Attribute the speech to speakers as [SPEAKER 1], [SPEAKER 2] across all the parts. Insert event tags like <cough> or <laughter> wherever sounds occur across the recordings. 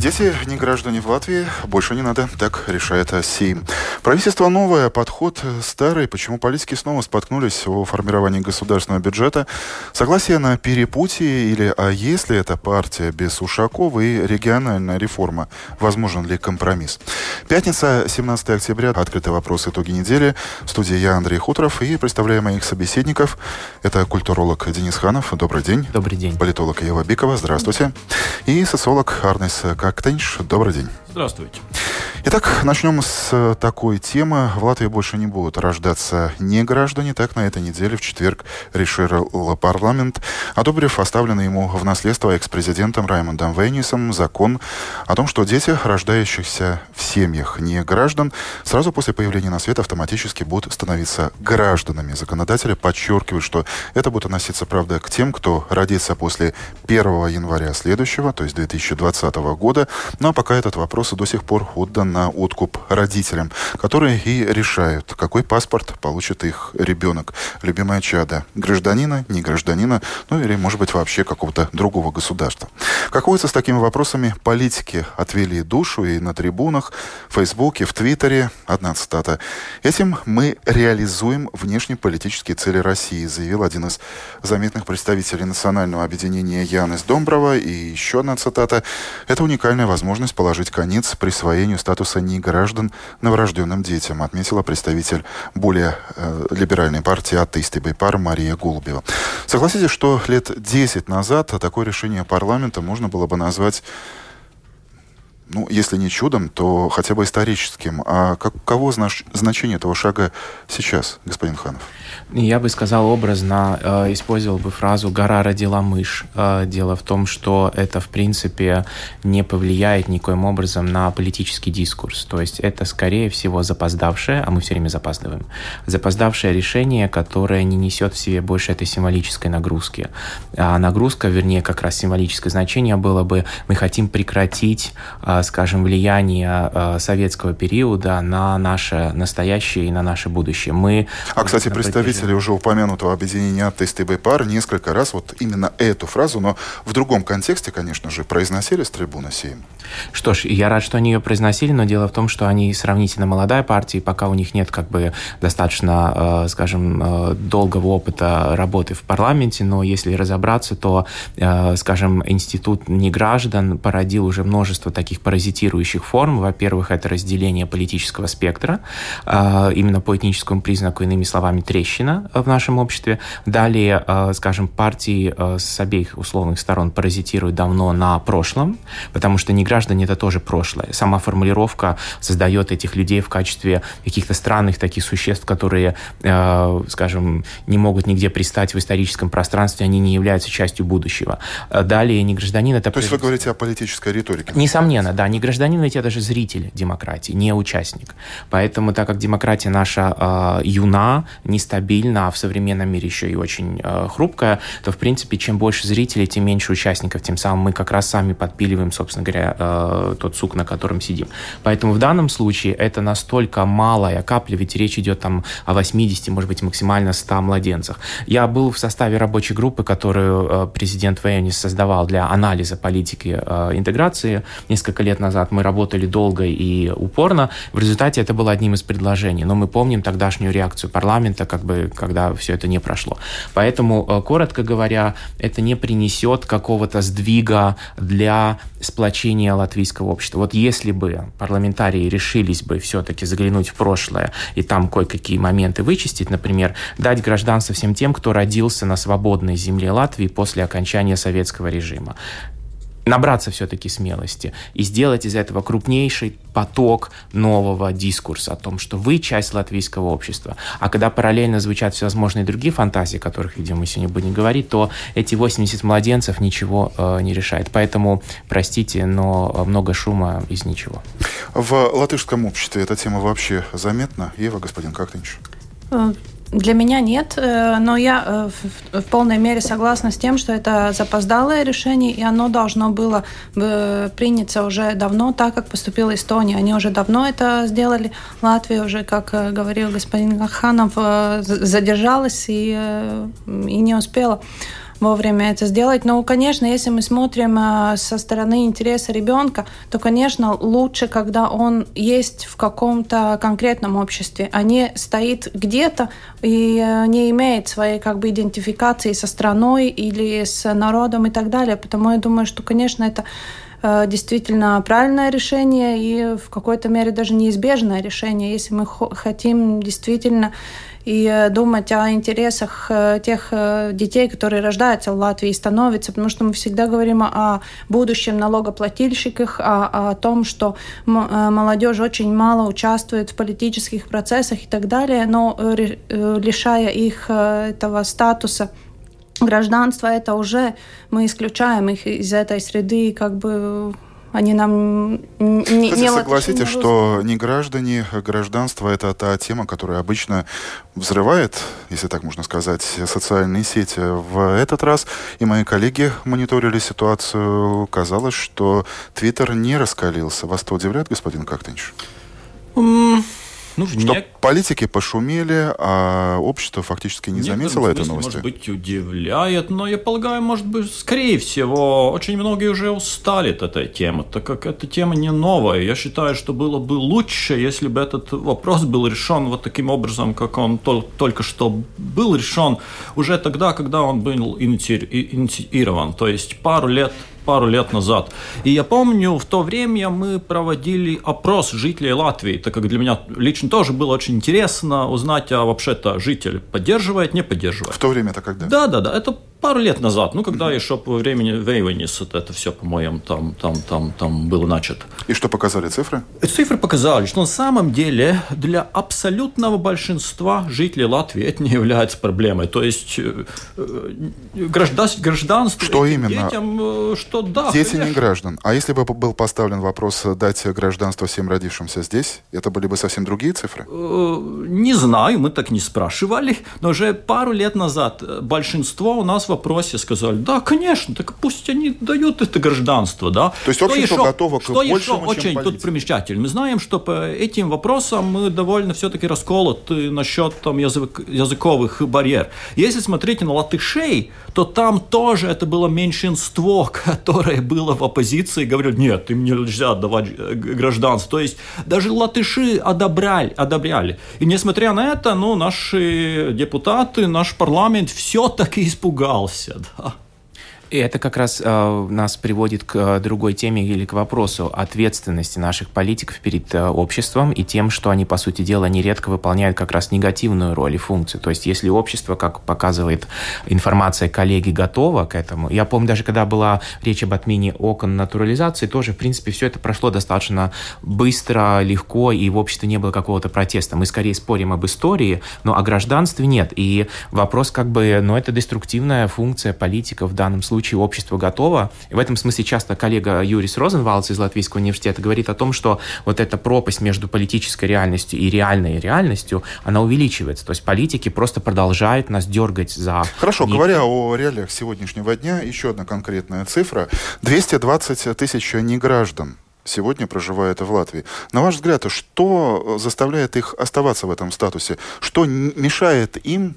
[SPEAKER 1] Дети не граждане в Латвии, больше не надо, так решает Сейм. Правительство новое, подход старый. Почему политики снова споткнулись о формировании государственного бюджета? Согласие на перепутье или, а если это партия без Ушакова и региональная реформа? Возможен ли компромисс? Пятница, 17 октября. Открытый вопрос итоги недели. В студии я, Андрей Хуторов, и представляю моих собеседников. Это культуролог Денис Ханов. Добрый день.
[SPEAKER 2] Добрый день.
[SPEAKER 1] Политолог Ева Бикова. Здравствуйте. И социолог Арнес Кактенш. Добрый день.
[SPEAKER 3] Здравствуйте.
[SPEAKER 1] Итак, начнем с такой темы. В Латвии больше не будут рождаться не граждане. Так, на этой неделе, в четверг, решил парламент, одобрив оставленный ему в наследство экс-президентом Раймондом Вейнисом закон о том, что дети, рождающихся в семьях не граждан, сразу после появления на свет автоматически будут становиться гражданами. Законодатели подчеркивают, что это будет относиться, правда, к тем, кто родится после 1 января следующего, то есть 2020 года. Но пока этот вопрос до сих пор отдан на откуп родителям, которые и решают, какой паспорт получит их ребенок, любимая чада, гражданина, не гражданина, ну или, может быть, вообще какого-то другого государства. Как водится, с такими вопросами политики отвели душу и на трибунах, в Фейсбуке, в Твиттере. Одна цитата. «Этим мы реализуем внешнеполитические цели России», заявил один из заметных представителей национального объединения Янис Домброва. И еще одна цитата. «Это уникальная возможность положить конец присвоению статуса статуса неграждан новорожденным детям, отметила представитель более э, либеральной партии «Атеисты Байпар» Мария Голубева. Согласитесь, что лет 10 назад такое решение парламента можно было бы назвать ну, если не чудом, то хотя бы историческим. А каково знач значение этого шага сейчас, господин Ханов?
[SPEAKER 2] Я бы сказал образно, э, использовал бы фразу «гора родила мышь». Э, дело в том, что это, в принципе, не повлияет никоим образом на политический дискурс. То есть это, скорее всего, запоздавшее, а мы все время запаздываем, запоздавшее решение, которое не несет в себе больше этой символической нагрузки. А нагрузка, вернее, как раз символическое значение было бы «мы хотим прекратить э, скажем, влияние э, советского периода на наше настоящее и на наше будущее. Мы
[SPEAKER 1] а, кстати, представители уже упомянутого объединения «Атеисты Байпар» несколько раз вот именно эту фразу, но в другом контексте, конечно же, произносили с трибуны Сейма.
[SPEAKER 2] Что ж, я рад, что они ее произносили, но дело в том, что они сравнительно молодая партия, и пока у них нет как бы достаточно, э, скажем, э, долгого опыта работы в парламенте, но если разобраться, то, скажем, институт неграждан породил уже множество таких паразитирующих форм. Во-первых, это разделение политического спектра, а, именно по этническому признаку, иными словами, трещина в нашем обществе. Далее, а, скажем, партии а, с обеих условных сторон паразитируют давно на прошлом, потому что не граждане это тоже прошлое. Сама формулировка создает этих людей в качестве каких-то странных таких существ, которые, скажем, не могут нигде пристать в историческом пространстве, они не являются частью будущего. Далее, не гражданин это...
[SPEAKER 1] То есть вы говорите о политической риторике?
[SPEAKER 2] Несомненно, да, не гражданин, ведь я даже зритель демократии, не участник. Поэтому, так как демократия наша э, юна, нестабильна, а в современном мире еще и очень э, хрупкая, то, в принципе, чем больше зрителей, тем меньше участников, тем самым мы как раз сами подпиливаем, собственно говоря, э, тот сук, на котором сидим. Поэтому в данном случае это настолько малая капля, ведь речь идет там о 80, может быть, максимально 100 младенцах. Я был в составе рабочей группы, которую президент Вейнис создавал для анализа политики интеграции несколько лет лет назад мы работали долго и упорно. В результате это было одним из предложений. Но мы помним тогдашнюю реакцию парламента, как бы, когда все это не прошло. Поэтому, э, коротко говоря, это не принесет какого-то сдвига для сплочения латвийского общества. Вот если бы парламентарии решились бы все-таки заглянуть в прошлое и там кое-какие моменты вычистить, например, дать гражданство всем тем, кто родился на свободной земле Латвии после окончания советского режима набраться все-таки смелости и сделать из этого крупнейший поток нового дискурса о том, что вы часть латвийского общества. А когда параллельно звучат всевозможные другие фантазии, о которых, видимо, мы сегодня будем говорить, то эти 80 младенцев ничего э, не решает. Поэтому, простите, но много шума из ничего.
[SPEAKER 1] В латышском обществе эта тема вообще заметна? Ева, господин Кактынч?
[SPEAKER 4] Э,
[SPEAKER 3] Для меня нет, э, но я в полной мере согласна с тем, что это запоздалое решение, и оно должно было приняться уже давно, так как поступила Эстония. Они уже давно это сделали. Латвия уже, как говорил господин Ханов, задержалась и, и не успела вовремя это сделать. Но, конечно, если мы смотрим э, со стороны интереса ребенка, то, конечно, лучше, когда он есть в каком-то конкретном обществе, а не стоит где-то и э, не имеет своей как бы идентификации со страной или с народом и так далее. Потому я думаю, что, конечно, это э, действительно правильное решение и в какой-то мере даже неизбежное решение, если мы хотим действительно и э, думать о интересах э, тех э, детей, которые рождаются в Латвии и становятся, потому что мы всегда говорим о будущем налогоплательщиках, о, о том, что молодежь очень мало участвует в политических процессах и так далее, но лишая их этого статуса гражданства, это уже мы исключаем их из этой среды, как бы они нам не,
[SPEAKER 1] Кстати, не согласитесь, что не граждане, а гражданство это та тема, которая обычно взрывает, если так можно сказать, социальные сети. В этот раз и мои коллеги мониторили ситуацию. Казалось, что Твиттер не раскалился. Вас это удивляет, господин Кактынч?
[SPEAKER 4] Mm.
[SPEAKER 1] Ну, что не... политики пошумели, а общество фактически не заметило этой новости.
[SPEAKER 4] Может быть, удивляет, но я полагаю, может быть, скорее всего, очень многие уже устали от этой темы, так как эта тема не новая. Я считаю, что было бы лучше, если бы этот вопрос был решен вот таким образом, как он только что был решен уже тогда, когда он был инициирован, то есть пару лет пару лет назад. И я помню, в то время мы проводили опрос жителей Латвии, так как для меня лично тоже было очень интересно узнать, а вообще-то житель поддерживает, не поддерживает.
[SPEAKER 1] В то время это когда?
[SPEAKER 4] Да, да, да. Это пару лет назад, ну, когда еще по времени Вейвенис, это все, по-моему, там, там, там, там было начато.
[SPEAKER 1] И что показали цифры?
[SPEAKER 4] Цифры показали, что на самом деле для абсолютного большинства жителей Латвии это не является проблемой. То есть э, э, гражданство, гражданство
[SPEAKER 1] что именно?
[SPEAKER 4] детям, э, что да.
[SPEAKER 1] Дети конечно. не граждан. А если бы был поставлен вопрос дать гражданство всем родившимся здесь, это были бы совсем другие цифры?
[SPEAKER 4] Не знаю, мы так не спрашивали, но уже пару лет назад большинство у нас вопросе сказали, да, конечно, так пусть они дают это гражданство, да.
[SPEAKER 1] То есть общество еще, готово к
[SPEAKER 4] что
[SPEAKER 1] большему,
[SPEAKER 4] еще очень тут примечательно. Мы знаем, что по этим вопросам мы довольно все-таки расколоты насчет там язык, языковых барьер. Если смотреть на латышей, то там тоже это было меньшинство, <laughs> которое было в оппозиции, говорят, нет, им нельзя давать э, гражданство. То есть даже латыши одобряли, одобряли. И несмотря на это, ну, наши депутаты, наш парламент все-таки испугал остался, да.
[SPEAKER 2] И это как раз э, нас приводит к э, другой теме или к вопросу ответственности наших политиков перед э, обществом и тем, что они, по сути дела, нередко выполняют как раз негативную роль и функцию. То есть, если общество, как показывает информация коллеги, готово к этому, я помню, даже когда была речь об отмене окон натурализации, тоже, в принципе, все это прошло достаточно быстро, легко, и в обществе не было какого-то протеста. Мы скорее спорим об истории, но о гражданстве нет. И вопрос как бы, ну, это деструктивная функция политиков в данном случае случае общество готово. И в этом смысле часто коллега Юрис Розенвалдс из Латвийского университета говорит о том, что вот эта пропасть между политической реальностью и реальной реальностью, она увеличивается. То есть политики просто продолжают нас дергать за...
[SPEAKER 1] Хорошо, нитки. говоря о реалиях сегодняшнего дня, еще одна конкретная цифра. 220 тысяч неграждан сегодня проживает в Латвии. На ваш взгляд, что заставляет их оставаться в этом статусе? Что мешает им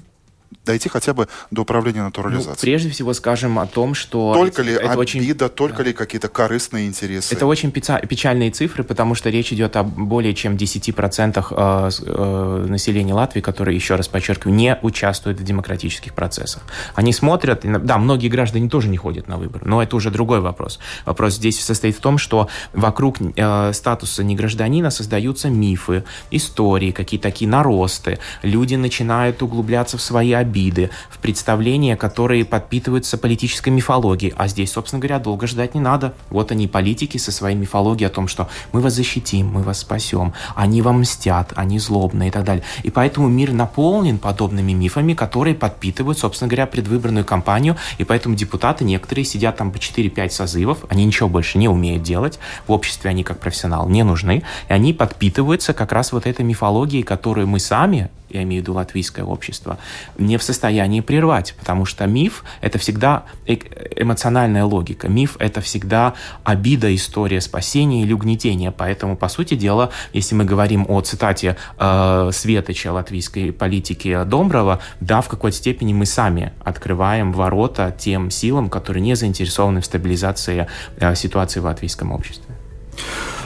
[SPEAKER 1] дойти хотя бы до управления натурализацией? Ну,
[SPEAKER 2] прежде всего скажем о том, что...
[SPEAKER 1] Только ли это обида, очень... только да. ли какие-то корыстные интересы?
[SPEAKER 2] Это очень печальные цифры, потому что речь идет о более чем 10% э, э, населения Латвии, которые, еще раз подчеркиваю, не участвуют в демократических процессах. Они смотрят, да, многие граждане тоже не ходят на выборы, но это уже другой вопрос. Вопрос здесь состоит в том, что вокруг э, статуса негражданина создаются мифы, истории, какие-то такие наросты. Люди начинают углубляться в свои обиды, в представления, которые подпитываются политической мифологией. А здесь, собственно говоря, долго ждать не надо. Вот они, политики, со своей мифологией о том, что мы вас защитим, мы вас спасем, они вам мстят, они злобные и так далее. И поэтому мир наполнен подобными мифами, которые подпитывают, собственно говоря, предвыборную кампанию. И поэтому депутаты некоторые сидят там по 4-5 созывов, они ничего больше не умеют делать. В обществе они как профессионал не нужны. И они подпитываются как раз вот этой мифологией, которую мы сами я имею в виду латвийское общество, не в состоянии прервать, потому что миф — это всегда эмоциональная логика. Миф — это всегда обида, история спасения или угнетения. Поэтому, по сути дела, если мы говорим о цитате э, Светоча латвийской политики Домброва, да, в какой-то степени мы сами открываем ворота тем силам, которые не заинтересованы в стабилизации э, ситуации в латвийском обществе.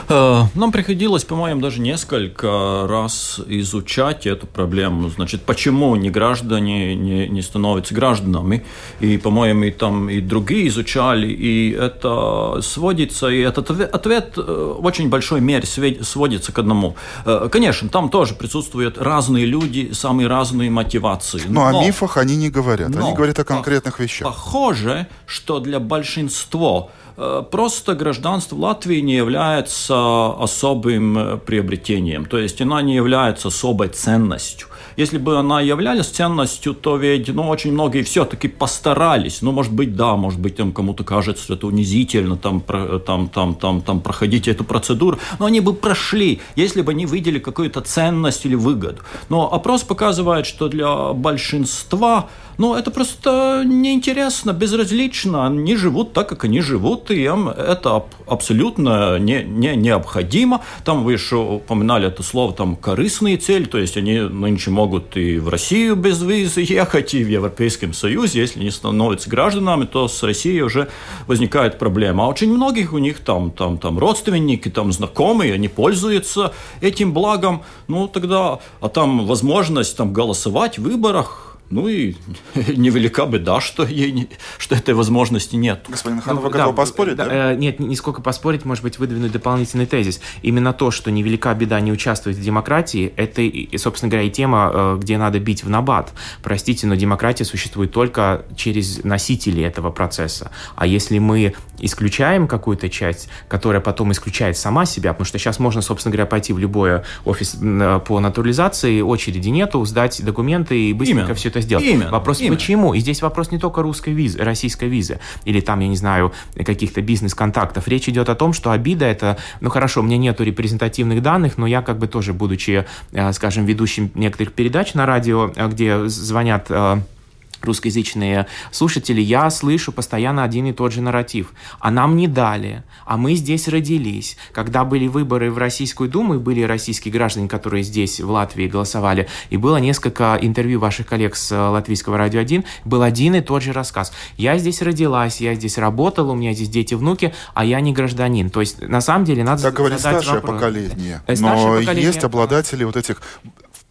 [SPEAKER 4] Э, нам приходилось, по-моему, даже несколько раз изучать эту проблему. Значит, почему не граждане не, не становятся гражданами. И, по-моему, и там и другие изучали. И это сводится, и этот ответ э, в очень большой мере сводится к одному. Э, конечно, там тоже присутствуют разные люди, самые разные мотивации.
[SPEAKER 1] Ну, но, но о мифах они не говорят. Но, они говорят о конкретных вещах.
[SPEAKER 4] Похоже, что для большинства Э, просто гражданство Латвии не является особым э, приобретением, то есть она не является особой ценностью. Если бы она являлась ценностью, то ведь ну, очень многие все-таки постарались. Ну, может быть, да, может быть, там кому-то кажется, что это унизительно, там, там, там, там, там проходить эту процедуру, но они бы прошли, если бы они видели какую-то ценность или выгоду. Но опрос показывает, что для большинства ну, это просто неинтересно, безразлично. Они живут так, как они живут, и им это абсолютно не, не, необходимо. Там вы еще упоминали это слово, там, корыстные цели, то есть они нынче могут и в Россию без визы ехать, и в Европейском Союзе. Если не становятся гражданами, то с Россией уже возникает проблема. А очень многих у них там, там, там родственники, там знакомые, они пользуются этим благом. Ну, тогда, а там возможность там голосовать в выборах, ну и <laughs> невелика беда, что, ей не, что этой возможности нет.
[SPEAKER 1] Господин Хан, ну, вы готовы да, поспорить, да? да?
[SPEAKER 2] Э, нет, не сколько поспорить, может быть, выдвинуть дополнительный тезис. Именно то, что невелика беда не участвовать в демократии, это, собственно говоря, и тема, э, где надо бить в набат. Простите, но демократия существует только через носителей этого процесса. А если мы исключаем какую-то часть, которая потом исключает сама себя, потому что сейчас можно, собственно говоря, пойти в любой офис э, по натурализации, очереди нету, сдать документы и быстренько Именно. все это сделать. Именно. Вопрос Именно. почему? И здесь вопрос не только русской визы, российской визы, или там, я не знаю, каких-то бизнес-контактов. Речь идет о том, что обида это, ну хорошо, у меня нету репрезентативных данных, но я как бы тоже, будучи, э, скажем, ведущим некоторых передач на радио, э, где звонят русскоязычные слушатели, я слышу постоянно один и тот же нарратив. А нам не дали, а мы здесь родились. Когда были выборы в Российскую Думу, и были российские граждане, которые здесь, в Латвии, голосовали, и было несколько интервью ваших коллег с Латвийского радио 1, был один и тот же рассказ. Я здесь родилась, я здесь работала, у меня здесь дети, внуки, а я не гражданин. То есть, на самом деле, надо
[SPEAKER 1] Так говорит старшее вопрос. поколение. Э, старшее Но поколение... есть обладатели вот этих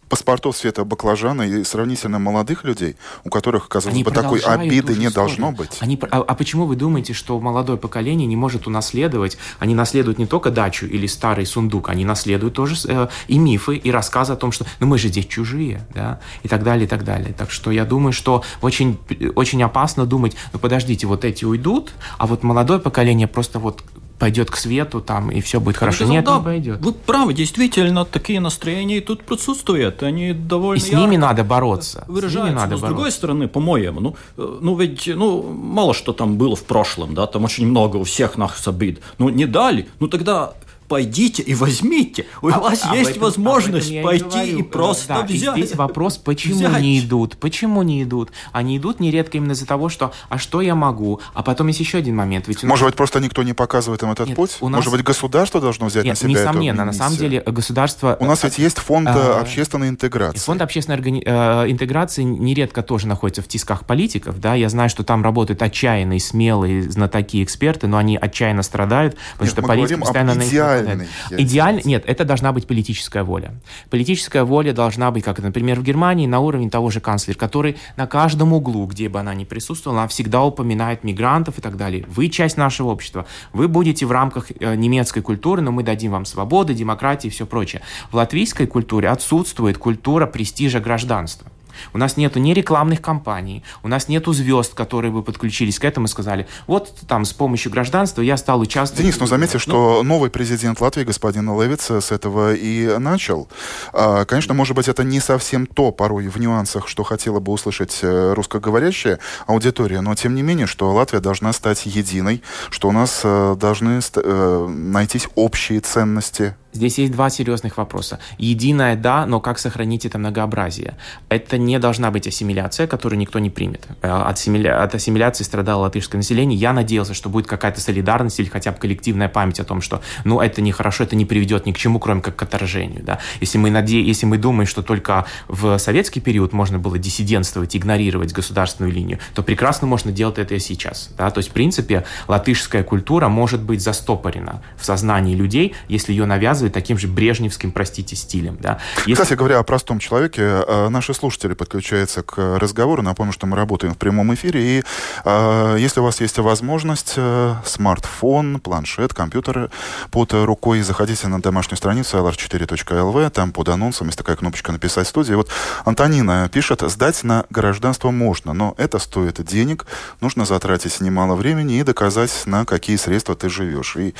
[SPEAKER 1] паспортов цвета баклажана и сравнительно молодых людей, у которых, казалось Они бы, такой обиды не должно быть.
[SPEAKER 2] Они, а, а почему вы думаете, что молодое поколение не может унаследовать? Они наследуют не только дачу или старый сундук, они наследуют тоже э, и мифы, и рассказы о том, что ну мы же здесь чужие, да, и так далее, и так далее. Так что я думаю, что очень, очень опасно думать, ну подождите, вот эти уйдут, а вот молодое поколение просто вот пойдет к свету там, и все будет хорошо. Сказал, Нет, да, не пойдет.
[SPEAKER 4] Вы правы, действительно, такие настроения тут присутствуют. Они довольно И
[SPEAKER 2] с ними надо бороться.
[SPEAKER 4] Выражаются. С, ними надо Но, с другой стороны, по-моему, ну, э, ну ведь ну, мало что там было в прошлом, да, там очень много у всех нас обид. Ну, не дали, ну тогда пойдите и возьмите. У а, вас а есть этом, возможность пойти и, и просто да, взять.
[SPEAKER 2] И здесь вопрос, почему взять. не идут? Почему не идут? Они идут нередко именно из-за того, что «а что я могу?» А потом есть еще один момент.
[SPEAKER 1] Ведь нас... Может быть, просто никто не показывает им этот Нет, путь? У нас... Может быть, государство должно взять Нет, на себя
[SPEAKER 2] несомненно, эту на самом деле государство...
[SPEAKER 1] У нас ведь есть фонд а, общественной интеграции.
[SPEAKER 2] Фонд общественной органи... Э, интеграции нередко тоже находится в тисках политиков. Да? Я знаю, что там работают отчаянные, смелые знатоки, эксперты, но они отчаянно страдают, потому Нет, что политика постоянно на
[SPEAKER 1] идеальный.
[SPEAKER 2] Идеально, нет, это должна быть политическая воля. Политическая воля должна быть, как, например, в Германии, на уровне того же канцлера, который на каждом углу, где бы она ни присутствовала, она всегда упоминает мигрантов и так далее. Вы часть нашего общества. Вы будете в рамках э, немецкой культуры, но мы дадим вам свободы, демократии и все прочее. В латвийской культуре отсутствует культура престижа гражданства. У нас нету ни рекламных кампаний, у нас нету звезд, которые бы подключились к этому и сказали, вот там с помощью гражданства я стал участвовать.
[SPEAKER 1] Денис, ну заметьте, ну, что новый президент Латвии, господин Левиц, с этого и начал. А, конечно, может быть, это не совсем то порой в нюансах, что хотела бы услышать э, русскоговорящая аудитория, но тем не менее, что Латвия должна стать единой, что у нас э, должны э, найтись общие ценности
[SPEAKER 2] Здесь есть два серьезных вопроса. Единое – да, но как сохранить это многообразие? Это не должна быть ассимиляция, которую никто не примет. Э, от, ассимиля... от ассимиляции страдало латышское население. Я надеялся, что будет какая-то солидарность или хотя бы коллективная память о том, что ну, это нехорошо, это не приведет ни к чему, кроме как к отторжению. Да? Если, мы наде... Если мы думаем, что только в советский период можно было диссидентствовать, игнорировать государственную линию, то прекрасно можно делать это и сейчас. Да? То есть, в принципе, латышская культура может быть застопорена в сознании людей, если ее навязывают показывает таким же брежневским, простите, стилем. Да.
[SPEAKER 1] Если... Кстати говоря, о простом человеке, э, наши слушатели подключаются к разговору. Напомню, что мы работаем в прямом эфире. И э, если у вас есть возможность, э, смартфон, планшет, компьютер под рукой, заходите на домашнюю страницу lr4.lv, там под анонсом есть такая кнопочка «Написать студии». Вот Антонина пишет, сдать на гражданство можно, но это стоит денег, нужно затратить немало времени и доказать, на какие средства ты живешь. И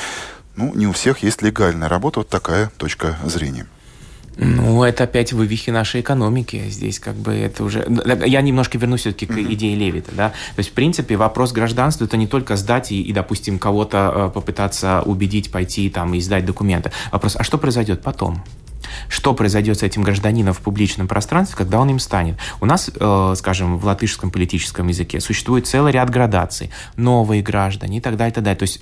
[SPEAKER 1] ну, не у всех есть легальная работа. Вот такая точка зрения.
[SPEAKER 2] Ну, это опять вывихи нашей экономики. Здесь как бы это уже... Я немножко вернусь все-таки к идее Левита. Да? То есть, в принципе, вопрос гражданства – это не только сдать и, и допустим, кого-то э, попытаться убедить пойти там, и сдать документы. Вопрос, а что произойдет потом? Что произойдет с этим гражданином в публичном пространстве, когда он им станет? У нас, э, скажем, в латышском политическом языке существует целый ряд градаций. Новые граждане и так далее, и так далее. То есть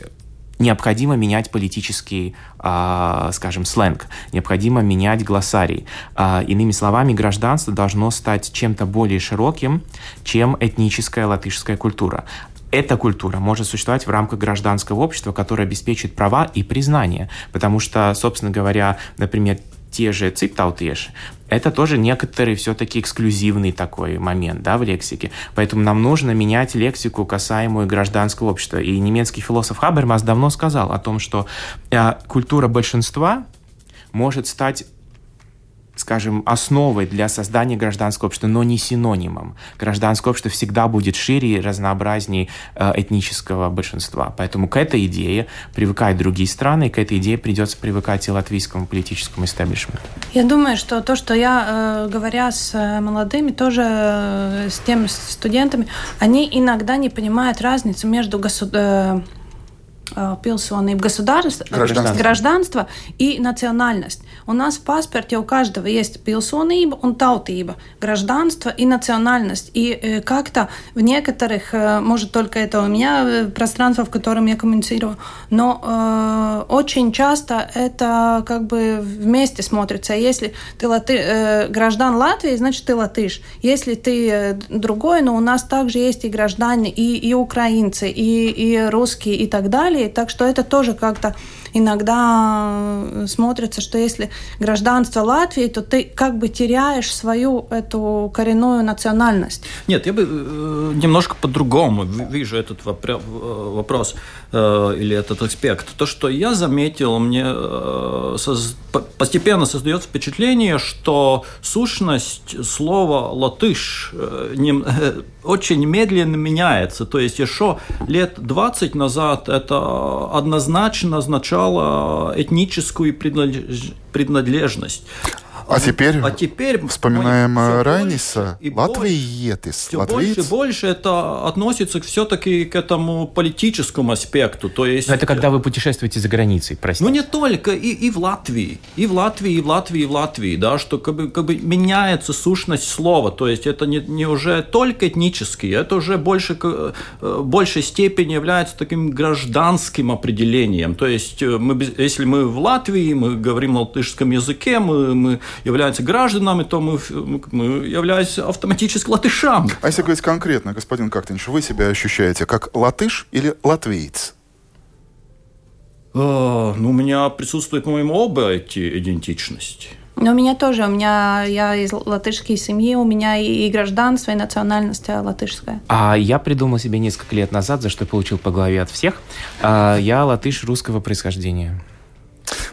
[SPEAKER 2] необходимо менять политический, э, скажем, сленг, необходимо менять глоссарий. Э, иными словами, гражданство должно стать чем-то более широким, чем этническая латышская культура. Эта культура может существовать в рамках гражданского общества, которое обеспечит права и признание. Потому что, собственно говоря, например, те же циптаутеши, это тоже некоторый все-таки эксклюзивный такой момент да, в лексике. Поэтому нам нужно менять лексику, касаемую гражданского общества. И немецкий философ Хабермас давно сказал о том, что э, культура большинства может стать скажем, основой для создания гражданского общества, но не синонимом. Гражданское общество всегда будет шире и разнообразнее э, этнического большинства. Поэтому к этой идее привыкают другие страны, и к этой идее придется привыкать и латвийскому политическому истеблишменту.
[SPEAKER 3] Я думаю, что то, что я, э, говоря с э, молодыми, тоже с теми студентами, они иногда не понимают разницу между государством pilsonību, государство, гражданство. гражданство и национальность. У нас в паспорте у каждого есть pilsonība un tautība, гражданство и национальность. И э, как-то в некоторых, э, может только это у меня э, пространство, в котором я коммуницирую, но э, очень часто это как бы вместе смотрится. Если ты латы, э, граждан Латвии, значит ты латыш. Если ты э, другой, но у нас также есть и граждане, и, и украинцы, и, и русские, и так далее России. Так что это тоже как-то иногда э, смотрится, что если гражданство Латвии, то ты как бы теряешь свою эту коренную национальность.
[SPEAKER 4] Нет, я бы э, немножко по-другому вижу этот э, вопрос или этот аспект. То, что я заметил, мне постепенно создается впечатление, что сущность слова «латыш» <laughs> очень медленно меняется. То есть еще лет 20 назад это однозначно означало этническую принадлежность.
[SPEAKER 1] А теперь, а теперь вспоминаем Райниса, латвиетис,
[SPEAKER 4] все больше и больше это относится все-таки к этому политическому аспекту. То есть,
[SPEAKER 2] Но это когда вы путешествуете за границей, простите.
[SPEAKER 4] Ну не только, и, и в Латвии, и в Латвии, и в Латвии, и в Латвии, да, что как бы, как бы меняется сущность слова, то есть это не, не уже только этнический, это уже больше, в э, большей степени является таким гражданским определением. То есть э, мы, если мы в Латвии, мы говорим на латышском языке, мы, мы являются гражданами, то мы, мы являемся автоматически латышами.
[SPEAKER 1] А если говорить конкретно, господин Кактинч, вы себя ощущаете как латыш или латвиец?
[SPEAKER 4] А, ну, у меня присутствует, по-моему, оба эти идентичности.
[SPEAKER 3] Но у меня тоже, у меня я из латышской семьи, у меня и, и гражданство, и национальность латышская.
[SPEAKER 2] А я придумал себе несколько лет назад, за что получил по голове от всех. А, я латыш русского происхождения.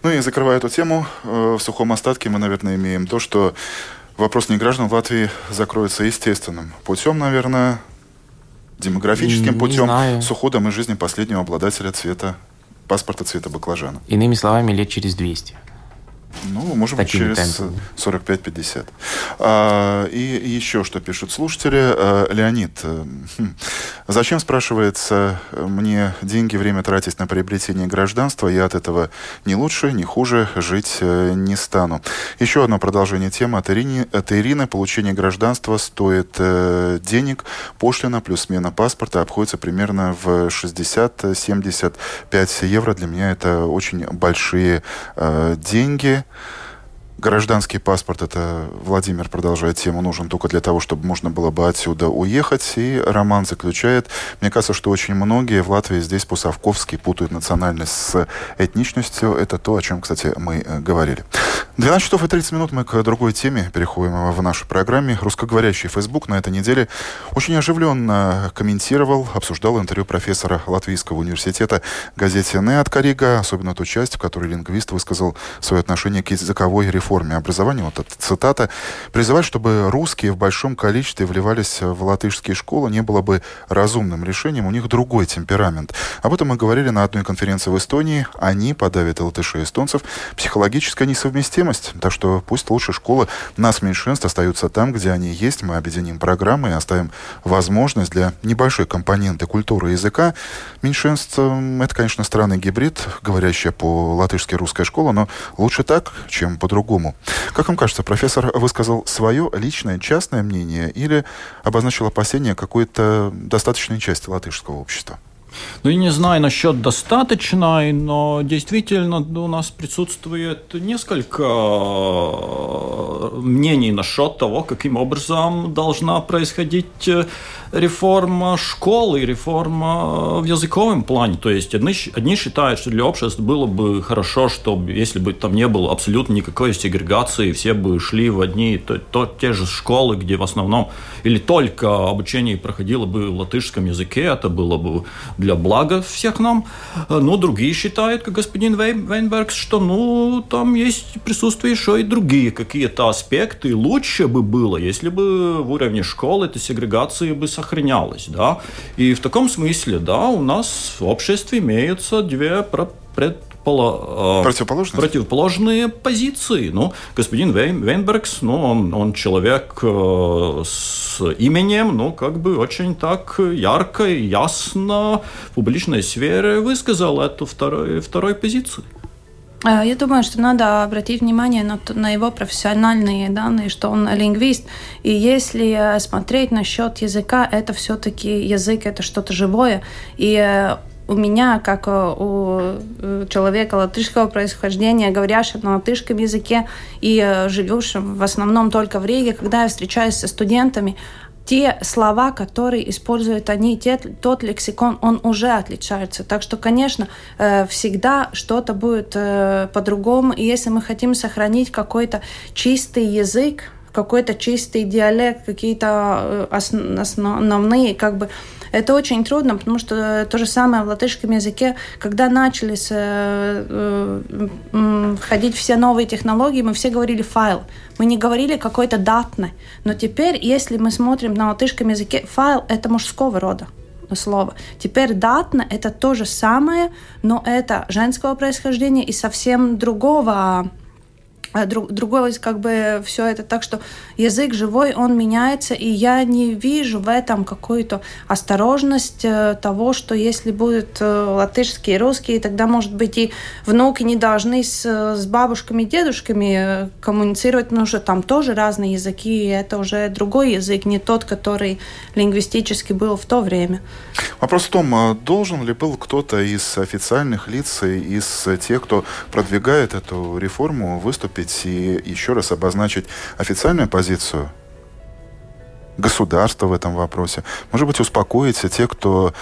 [SPEAKER 1] Ну и закрывая эту тему, э, в сухом остатке мы, наверное, имеем то, что вопрос неграждан в Латвии закроется естественным путем, наверное, демографическим путем, знаю. с уходом из жизни последнего обладателя цвета паспорта цвета баклажана.
[SPEAKER 2] Иными словами, лет через 200.
[SPEAKER 1] Ну, может быть, через 45-50. А, и еще что пишут слушатели. А, Леонид, э, хм, Зачем, спрашивается, мне деньги, время тратить на приобретение гражданства? Я от этого не лучше, не хуже жить э, не стану. Еще одно продолжение темы от Ирины. От Ирины. Получение гражданства стоит э, денег. Пошлина плюс смена паспорта обходится примерно в 60-75 евро. Для меня это очень большие э, Гражданский паспорт, это Владимир продолжает тему, нужен только для того, чтобы можно было бы отсюда уехать. И Роман заключает, мне кажется, что очень многие в Латвии здесь по-совковски путают национальность с этничностью. Это то, о чем, кстати, мы э, говорили. 12 часов и 30 минут мы к другой теме переходим в нашей программе. Русскоговорящий Facebook на этой неделе очень оживленно комментировал, обсуждал интервью профессора Латвийского университета газете «Неат Карига», особенно ту часть, в которой лингвист высказал свое отношение к языковой реформе образования. Вот эта цитата. «Призывать, чтобы русские в большом количестве вливались в латышские школы, не было бы разумным решением. У них другой темперамент». Об этом мы говорили на одной конференции в Эстонии. Они подавят латышей и эстонцев. Психологическая несовместимость совместимость. Так что пусть лучше школы нас меньшинств остаются там, где они есть. Мы объединим программы и оставим возможность для небольшой компоненты культуры и языка. Меньшинств — это, конечно, странный гибрид, говорящая по-латышски русская школа, но лучше так, чем по-другому. Как вам кажется, профессор высказал свое личное, частное мнение или обозначил опасения какой-то достаточной части латышского общества?
[SPEAKER 4] Ну, я не знаю насчет достаточной, но действительно у нас присутствует несколько э, мнений насчет того, каким образом должна происходить э, реформа школы, реформа в языковом плане. То есть одни, одни считают, что для общества было бы хорошо, чтобы если бы там не было абсолютно никакой сегрегации, все бы шли в одни то, то, те же школы, где в основном или только обучение проходило бы в латышском языке, это было бы для блага всех нам. Но другие считают, как господин Вейнберг, что ну там есть присутствие еще и другие какие-то аспекты. Лучше бы было, если бы в уровне школы эта сегрегация бы сохранилась сохранялось, да. И в таком смысле, да, у нас в обществе имеются две пред
[SPEAKER 1] поло, э, противоположные?
[SPEAKER 4] противоположные позиции. Ну, господин Вейн, Вейнбергс, ну, он, он человек э, с именем, ну, как бы очень так ярко и ясно в публичной сфере высказал эту второй, второй позицию.
[SPEAKER 3] Э, я думаю, что надо обратить внимание на, на его профессиональные данные, что он лингвист. И если э, смотреть насчет языка, это все-таки язык, это что-то живое. И э, у меня, как у человека латышского происхождения, говорящего на латышском языке и живущим в основном только в Риге, когда я встречаюсь со студентами, те слова, которые используют они, те, тот лексикон, он уже отличается. Так что, конечно, э, всегда что-то будет э, по-другому. И если мы хотим сохранить какой-то чистый язык, какой-то чистый диалект, какие-то э, основные как бы это очень трудно, потому что то же самое в латышском языке, когда начались э, э, входить все новые технологии, мы все говорили файл. Мы не говорили какой-то датный. Но теперь, если мы смотрим на латышском языке, файл – это мужского рода слово. Теперь датно – это то же самое, но это женского происхождения и совсем другого друг, другое как бы все это так, что язык живой, он меняется, и я не вижу в этом какую-то осторожность э, того, что если будет э, латышский и русский, тогда, может быть, и внуки не должны с, с бабушками и дедушками э, коммуницировать, потому что там тоже разные языки, и это уже другой язык, не тот, который лингвистически был в то время.
[SPEAKER 1] Вопрос в том, должен ли был кто-то из официальных лиц, из тех, кто продвигает эту реформу, выступить выступить и еще раз обозначить официальную позицию государства в этом вопросе. Может быть, успокоить те, кто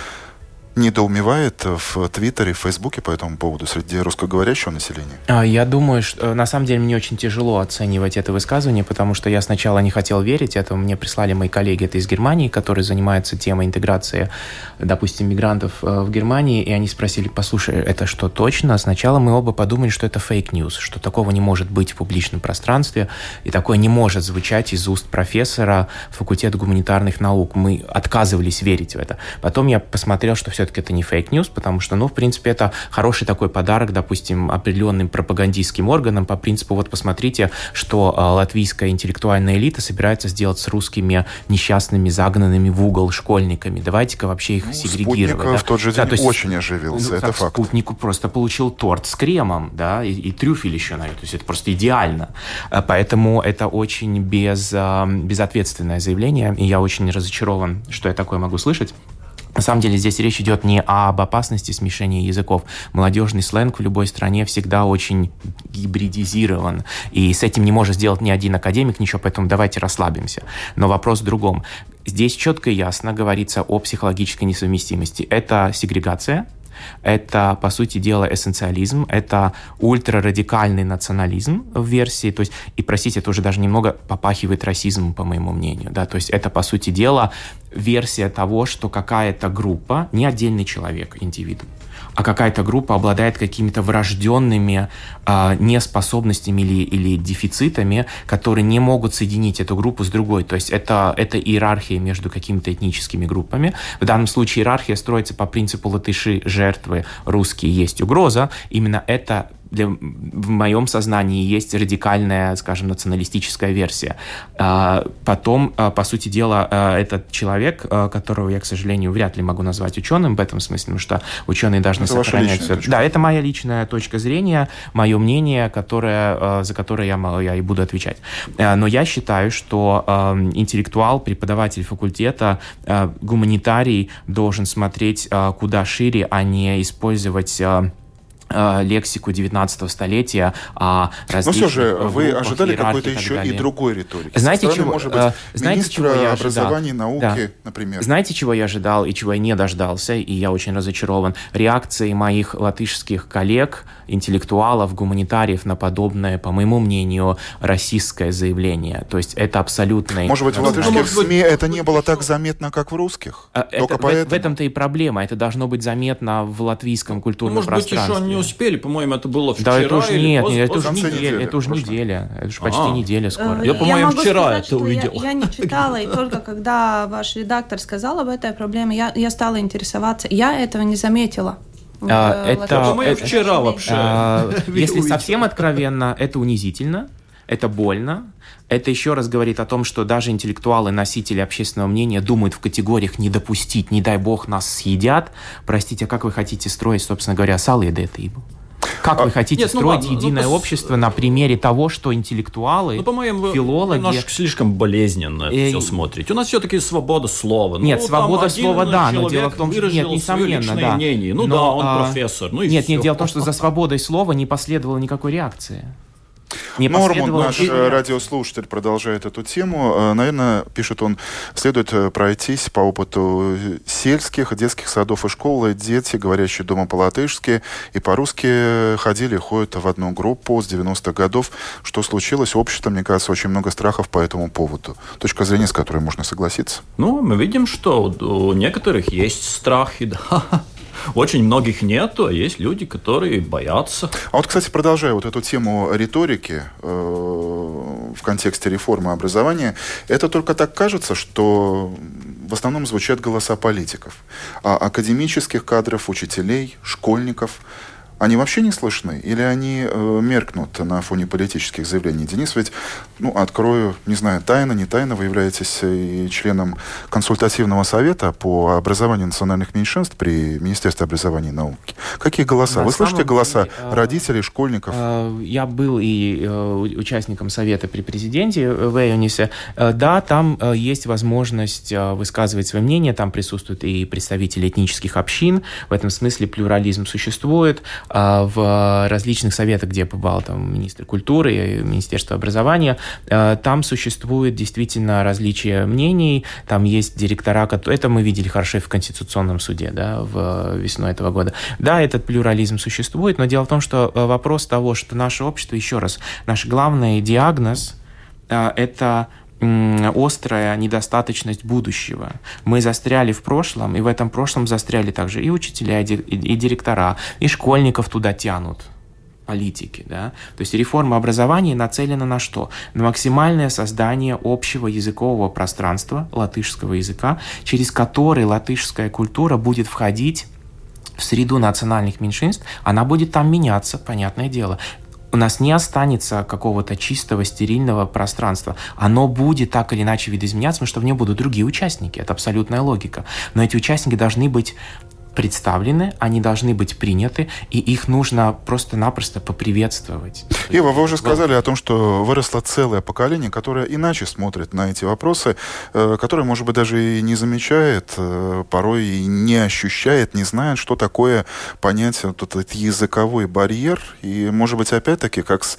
[SPEAKER 1] недоумевает в Твиттере, в Фейсбуке по этому поводу среди русскоговорящего населения?
[SPEAKER 2] А, я думаю, что э, на самом деле мне очень тяжело оценивать это высказывание, потому что я сначала не хотел верить этому. Мне прислали мои коллеги это из Германии, которые занимаются темой интеграции, допустим, мигрантов э, в Германии, и они спросили, послушай, это что точно? Сначала мы оба подумали, что это fake news, что такого не может быть в публичном пространстве, и такое не может звучать из уст профессора факультета гуманитарных наук. Мы отказывались верить в это. Потом я посмотрел, что все все-таки это не fake news, потому что, ну, в принципе, это хороший такой подарок, допустим, определенным пропагандистским органам по принципу, вот посмотрите, что латвийская интеллектуальная элита собирается сделать с русскими несчастными, загнанными в угол школьниками. Давайте-ка вообще их ну, сегрегировать.
[SPEAKER 1] Да? в тот же день да, есть, очень оживился, ну, это факт.
[SPEAKER 2] Спутник просто получил торт с кремом, да, и, и трюфель еще на это. То есть это просто идеально. Поэтому это очень без, безответственное заявление, и я очень разочарован, что я такое могу слышать. На самом деле здесь речь идет не об опасности смешения языков. Молодежный сленг в любой стране всегда очень гибридизирован. И с этим не может сделать ни один академик ничего, поэтому давайте расслабимся. Но вопрос в другом. Здесь четко и ясно говорится о психологической несовместимости. Это сегрегация, это, по сути дела, эссенциализм, это ультрарадикальный национализм в версии, то есть, и, простите, это уже даже немного попахивает расизмом, по моему мнению, да, то есть это, по сути дела, версия того, что какая-то группа, не отдельный человек, индивидуум, а какая-то группа обладает какими-то врожденными э, неспособностями или, или дефицитами, которые не могут соединить эту группу с другой. То есть это, это иерархия между какими-то этническими группами. В данном случае иерархия строится по принципу латыши жертвы, русские есть угроза. Именно это для, в моем сознании есть радикальная, скажем, националистическая версия. А, потом, а, по сути дела, а, этот человек, которого я, к сожалению, вряд ли могу назвать ученым в этом смысле, потому что ученые должны это сохранять все. Точка. Да, это моя личная точка зрения, мое мнение, которое, за которое я, я и буду отвечать. Но я считаю, что интеллектуал, преподаватель факультета, гуманитарий должен смотреть куда шире, а не использовать лексику 19 столетия о
[SPEAKER 1] различных Но все же, вы ожидали какой-то еще далее. и другой риторики.
[SPEAKER 2] Знаете, чего, может быть,
[SPEAKER 1] э, знаете, чего я образования и науки, да. например.
[SPEAKER 2] Знаете, чего я ожидал и чего я не дождался, и я очень разочарован? Реакции моих латышских коллег, интеллектуалов, гуманитариев на подобное, по моему мнению, российское заявление. То есть это абсолютно...
[SPEAKER 1] Может быть, в латышских ну, СМИ это не было так заметно, как в русских?
[SPEAKER 2] Э, это, в, в этом-то и проблема. Это должно быть заметно в латвийском культурном ну, может пространстве.
[SPEAKER 4] Быть, еще не успели, по-моему, это было вчера.
[SPEAKER 2] Да, это уж нет, нет, это уже неделя, это уже неделя, это уже почти а. неделя скоро.
[SPEAKER 4] Я, по-моему, вчера это увидел.
[SPEAKER 3] Я, не читала, и только когда ваш редактор сказал об этой проблеме, я, я стала интересоваться. Я этого не заметила.
[SPEAKER 2] А, это,
[SPEAKER 4] по-моему, вчера вообще.
[SPEAKER 2] А, <laughs> если совсем откровенно, это унизительно, это больно. Это еще раз говорит о том, что даже интеллектуалы, носители общественного мнения думают в категориях «не допустить», «не дай бог нас съедят». Простите, а как вы хотите строить, собственно говоря, салы это ибо? Как а, вы хотите нет, ну строить ладно, единое ну, общество на примере того, что интеллектуалы, ну, по-моему, филологи...
[SPEAKER 4] немножко слишком болезненно это все смотрите. У нас все-таки свобода слова.
[SPEAKER 2] Нет, ну, свобода слова, да, но дело в том, что... Нет, несомненно, да.
[SPEAKER 4] Мнение. Ну но, да, он а, профессор. Ну,
[SPEAKER 2] нет, нет, дело в том, что за <laughs> свободой слова не последовало никакой реакции.
[SPEAKER 1] Не Норман, наш и... радиослушатель, продолжает эту тему. Э, наверное, пишет он, следует э, пройтись по опыту сельских, детских садов и школ. Дети, говорящие дома по-латышски и по-русски, ходили, ходят в одну группу с 90-х годов. Что случилось? Общество, мне кажется, очень много страхов по этому поводу. Точка зрения, с которой можно согласиться.
[SPEAKER 4] Ну, мы видим, что у некоторых есть страхи, <laughs> да. Очень многих нету, а есть люди, которые боятся.
[SPEAKER 1] А вот, кстати, продолжая вот эту тему риторики э, в контексте реформы образования, это только так кажется, что в основном звучат голоса политиков, а академических кадров, учителей, школьников – они вообще не слышны? Или они э, меркнут на фоне политических заявлений? Денис, ведь, ну, открою, не знаю, тайно, не тайно, вы являетесь э, и членом консультативного совета по образованию национальных меньшинств при Министерстве образования и науки. Какие голоса? На вы слышите голоса деле, э, родителей, школьников?
[SPEAKER 2] Э, я был и участником совета при президенте в Эйонисе. Да, там есть возможность высказывать свое мнение, там присутствуют и представители этнических общин, в этом смысле плюрализм существует. А, в различных советах, где побывал там министр культуры, Министерство образования, а, там существует действительно различие мнений, там есть директора, это мы видели хорошо в Конституционном суде, да, в весной этого года. Да, этот плюрализм существует, но дело в том, что а, вопрос того, что наше общество, еще раз, наш главный диагноз – это острая недостаточность будущего. Мы застряли в прошлом, и в этом прошлом застряли также и учителя, и директора, и школьников туда тянут политики. Да? То есть реформа образования нацелена на что? На максимальное создание общего языкового пространства латышского языка, через который латышская культура будет входить в среду национальных меньшинств, она будет там меняться, понятное дело у нас не останется какого-то чистого, стерильного пространства. Оно будет так или иначе видоизменяться, потому что в нем будут другие участники. Это абсолютная логика. Но эти участники должны быть представлены, они должны быть приняты, и их нужно просто-напросто поприветствовать.
[SPEAKER 1] Ева, вы уже сказали о том, что выросло целое поколение, которое иначе смотрит на эти вопросы, э, которое, может быть, даже и не замечает, э, порой и не ощущает, не знает, что такое понятие вот этот языковой барьер. И, может быть, опять-таки, как с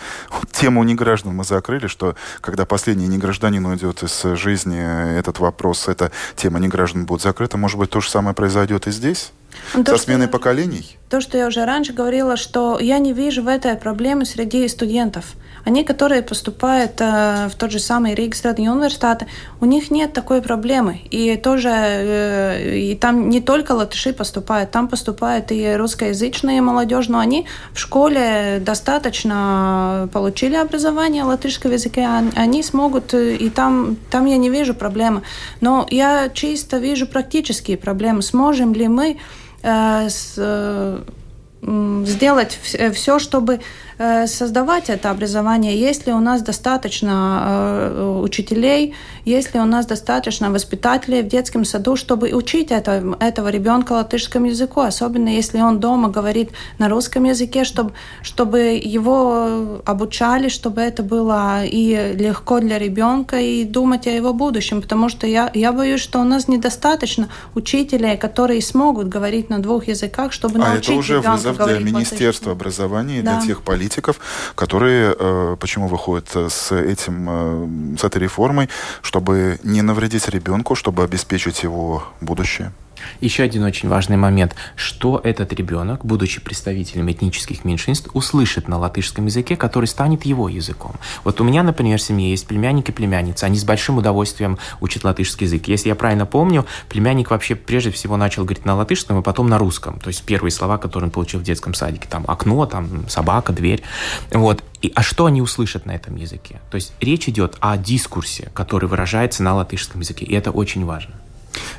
[SPEAKER 1] тему неграждан мы закрыли, что когда последний негражданин уйдет из жизни, этот вопрос, эта тема неграждан будет закрыта, может быть, то же самое произойдет и здесь? Ну, то, Со сменой что, поколений?
[SPEAKER 3] То, что я уже раньше говорила, что я не вижу в этой проблемы среди студентов. Они, которые поступают э, в тот же самый регистратный университет, у них нет такой проблемы. И тоже э, и там не только латыши поступают, там поступают и русскоязычные молодежь, но они в школе достаточно получили образование латышского языка, они смогут, э, и там, там я не вижу проблемы. Но я чисто вижу практические проблемы. Сможем ли мы сделать все, чтобы Э, создавать это образование, если у нас достаточно э, учителей, если у нас достаточно воспитателей в детском саду, чтобы учить это, этого ребенка латышскому языку, особенно если он дома говорит на русском языке, чтобы, чтобы его обучали, чтобы это было и легко для ребенка, и думать о его будущем, потому что я, я боюсь, что у нас недостаточно учителей, которые смогут говорить на двух языках, чтобы а научить
[SPEAKER 1] это уже вызов для Министерства образования, да. для тех политиков, политиков, которые э, почему выходят э, с этим, э, с этой реформой, чтобы не навредить ребенку, чтобы обеспечить его будущее.
[SPEAKER 2] Еще один очень важный момент, что этот ребенок, будучи представителем этнических меньшинств, услышит на латышском языке, который станет его языком. Вот у меня, например, в семье есть племянник и племянница, они с большим удовольствием учат латышский язык. Если я правильно помню, племянник вообще прежде всего начал говорить на латышском, и потом на русском. То есть первые слова, которые он получил в детском садике, там окно, там собака, дверь. Вот. И, а что они услышат на этом языке? То есть речь идет о дискурсе, который выражается на латышском языке, и это очень важно.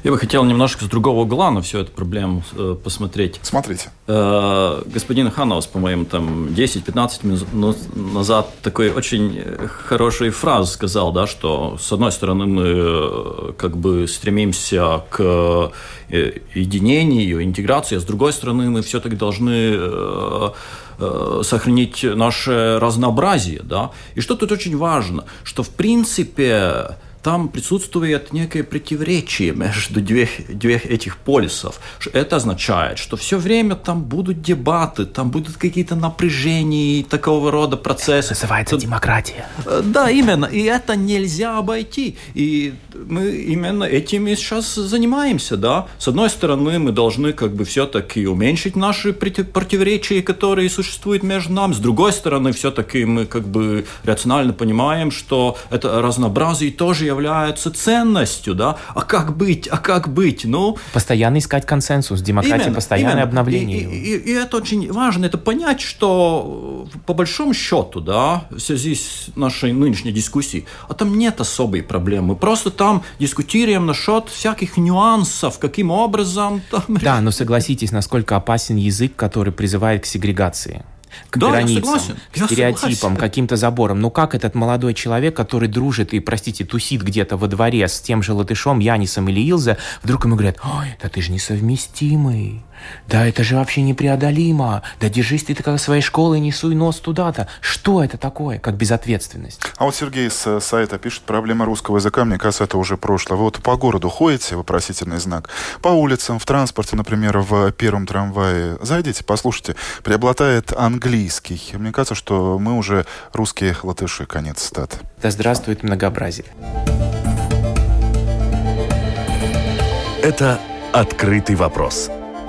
[SPEAKER 4] Я бы хотел немножко с другого угла на всю эту проблему э, посмотреть.
[SPEAKER 1] Смотрите.
[SPEAKER 4] Э, господин Ханаус, по-моему, там 10-15 минут назад такой очень хороший фраз сказал, да, что с одной стороны мы э, как бы стремимся к э, единению, интеграции, а с другой стороны мы все-таки должны э, э, сохранить наше разнообразие, да. И что тут очень важно, что в принципе там присутствует некое противоречие между двух, двух этих полюсов. Это означает, что все время там будут дебаты, там будут какие-то напряжения и такого рода процессы.
[SPEAKER 2] Это называется демократия.
[SPEAKER 4] Э, да, именно. И это нельзя обойти. И мы именно этим и сейчас занимаемся, да. С одной стороны, мы должны как бы все-таки уменьшить наши противоречия, которые существуют между нами. С другой стороны, все-таки мы как бы рационально понимаем, что это разнообразие тоже являются ценностью, да, а как быть, а как быть, ну...
[SPEAKER 2] Постоянно искать консенсус, демократия, именно, постоянное именно. обновление.
[SPEAKER 4] И, и, и, и это очень важно, это понять, что по большому счету, да, в связи с нашей нынешней дискуссией, а там нет особой проблемы, мы просто там дискутируем насчет всяких нюансов, каким образом... Там...
[SPEAKER 2] Да, но согласитесь, насколько опасен язык, который призывает к сегрегации к да, границам, к стереотипам, каким-то заборам. Ну как этот молодой человек, который дружит и, простите, тусит где-то во дворе с тем же латышом, Янисом или Илзе, вдруг ему говорят, ой, да ты же несовместимый. Да это же вообще непреодолимо. Да держись ты как своей школы, не суй нос туда-то. Что это такое, как безответственность?
[SPEAKER 1] А вот Сергей с э, сайта пишет, проблема русского языка, мне кажется, это уже прошлое. Вы вот по городу ходите, вопросительный знак, по улицам, в транспорте, например, в первом трамвае, зайдите, послушайте, преобладает английский. Мне кажется, что мы уже русские латыши, конец стат.
[SPEAKER 2] Да здравствует многообразие.
[SPEAKER 5] Это «Открытый вопрос»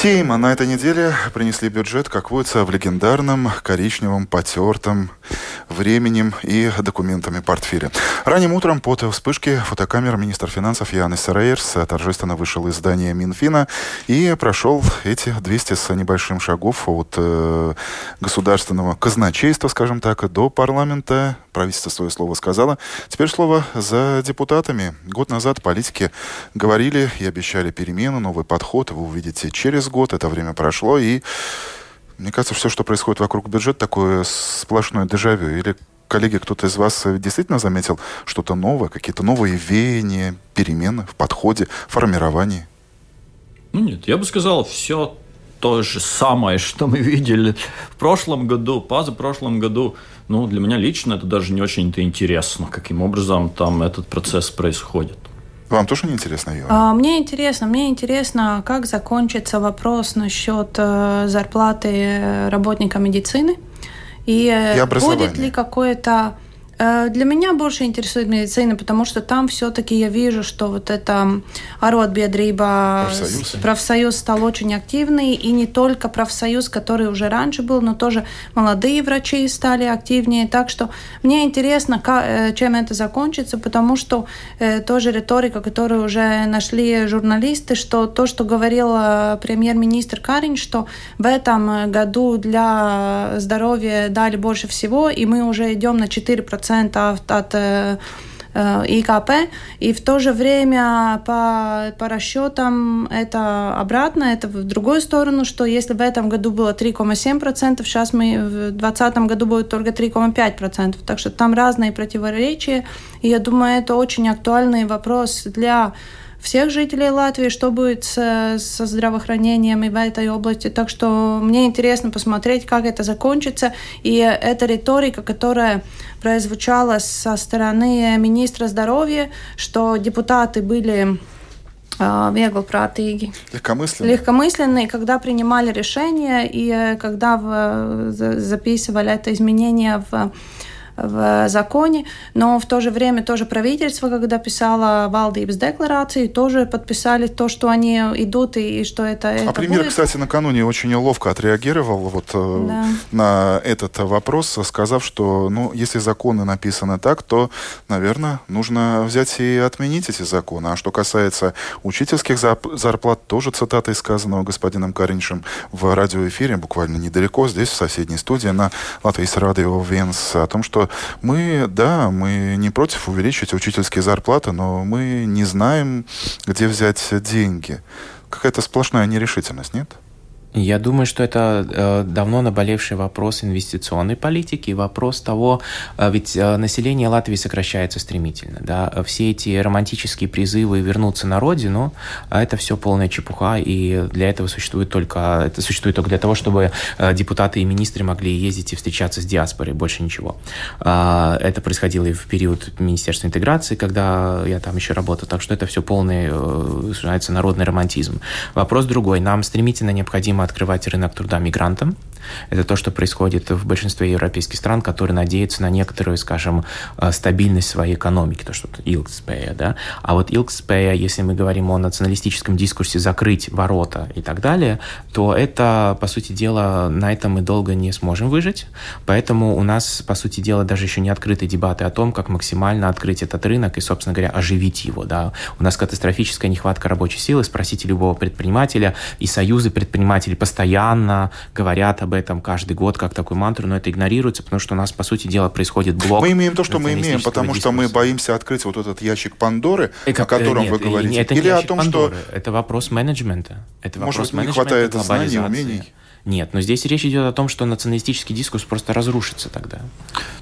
[SPEAKER 1] Сейма на этой неделе принесли бюджет, как водится, в легендарном коричневом потертом временем и документами портфеле. Ранним утром под вспышки фотокамер министр финансов Янис Рейерс торжественно вышел из здания Минфина и прошел эти 200 с небольшим шагов от э, государственного казначейства, скажем так, до парламента. Правительство свое слово сказало. Теперь слово за депутатами. Год назад политики говорили и обещали перемену, новый подход. Вы увидите через год. Это время прошло и мне кажется, все, что происходит вокруг бюджета, такое сплошное дежавю. Или, коллеги, кто-то из вас действительно заметил что-то новое, какие-то новые веяния, перемены в подходе, формировании?
[SPEAKER 4] Ну нет, я бы сказал, все то же самое, <laughs> что мы видели в прошлом году, позапрошлом году. Ну, для меня лично это даже не очень-то интересно, каким образом там этот процесс происходит.
[SPEAKER 1] Вам тоже не интересно, Ева?
[SPEAKER 3] А, мне интересно. Мне интересно, как закончится вопрос насчет э, зарплаты работника медицины. И,
[SPEAKER 1] э,
[SPEAKER 3] и будет ли какое-то Э, для меня больше интересует медицина, потому что там все-таки я вижу, что вот это Аротбедриба, профсоюз. профсоюз стал очень активный, и не только профсоюз, который уже раньше был, но тоже молодые врачи стали активнее. Так что мне интересно, э, чем это закончится, потому что э, тоже риторика, которую уже нашли журналисты, что то, что говорил премьер-министр Карин, что в этом году для здоровья дали больше всего, и мы уже идем на 4% 2% от э, э, ИКП, и в то же время по, по расчетам это обратно, это в другую сторону, что если в этом году было 3,7%, сейчас мы в 2020 году будет только 3,5%. Так что там разные противоречия, и я думаю, это очень актуальный вопрос для всех жителей Латвии, что будет со, со здравоохранением и в этой области. Так что мне интересно посмотреть, как это закончится. И эта риторика, которая прозвучала со стороны министра здоровья, что депутаты были веглопрātīgi.
[SPEAKER 1] Легкомысленные.
[SPEAKER 3] Легкомысленные, когда принимали решения и э, когда записывали это изменение в в законе, но в то же время тоже правительство, когда писало Валдības декларации, тоже подписали то, что они идут и, и что это,
[SPEAKER 1] а
[SPEAKER 3] это
[SPEAKER 1] премьер,
[SPEAKER 3] будет.
[SPEAKER 1] кстати, накануне очень ловко отреагировал вот э, да. на этот вопрос, сказав, что ну, если законы написаны так, то, наверное, нужно взять и отменить эти законы. А что касается учительских зарплат, тоже цитата из сказанного господином Кариншем в радиоэфире, буквально недалеко, здесь, в соседней студии, на Латвийс радио Венс, о том, что мы, да, мы не против увеличить учительские зарплаты, но мы не знаем, где взять деньги. Какая-то сплошная нерешительность, нет?
[SPEAKER 2] Я думаю, что это э, давно наболевший вопрос инвестиционной политики, вопрос того, э, ведь э, население Латвии сокращается стремительно, да, все эти романтические призывы вернуться на родину, а это все полная чепуха, и для этого существует только, это существует только для того, чтобы депутаты и министры могли ездить и встречаться с диаспорой, больше ничего. А, это происходило и в период Министерства интеграции, когда я там еще работал, так что это все полный, называется, народный романтизм. Вопрос другой, нам стремительно необходимо необходимо открывать рынок труда мигрантам. Это то, что происходит в большинстве европейских стран, которые надеются на некоторую, скажем, э, стабильность своей экономики, то, что Илкспея, да. А вот Илкспея, если мы говорим о националистическом дискурсе закрыть ворота и так далее, то это, по сути дела, на этом мы долго не сможем выжить. Поэтому у нас, по сути дела, даже еще не открыты дебаты о том, как максимально открыть этот рынок и, собственно говоря, оживить его, да. У нас катастрофическая нехватка рабочей силы. Спросите любого предпринимателя, и союзы предпринимателей постоянно говорят об этом каждый год как такую мантру, но это игнорируется, потому что у нас, по сути дела, происходит блок.
[SPEAKER 1] Мы имеем то, что мы имеем, потому что мы боимся открыть вот этот ящик Пандоры, как, о котором
[SPEAKER 2] нет,
[SPEAKER 1] вы говорите.
[SPEAKER 2] Это Или о том, Пандоры. что... Это вопрос менеджмента. Это
[SPEAKER 1] Может,
[SPEAKER 2] вопрос
[SPEAKER 1] не хватает знаний, умений?
[SPEAKER 2] Нет, но здесь речь идет о том, что националистический дискурс просто разрушится тогда.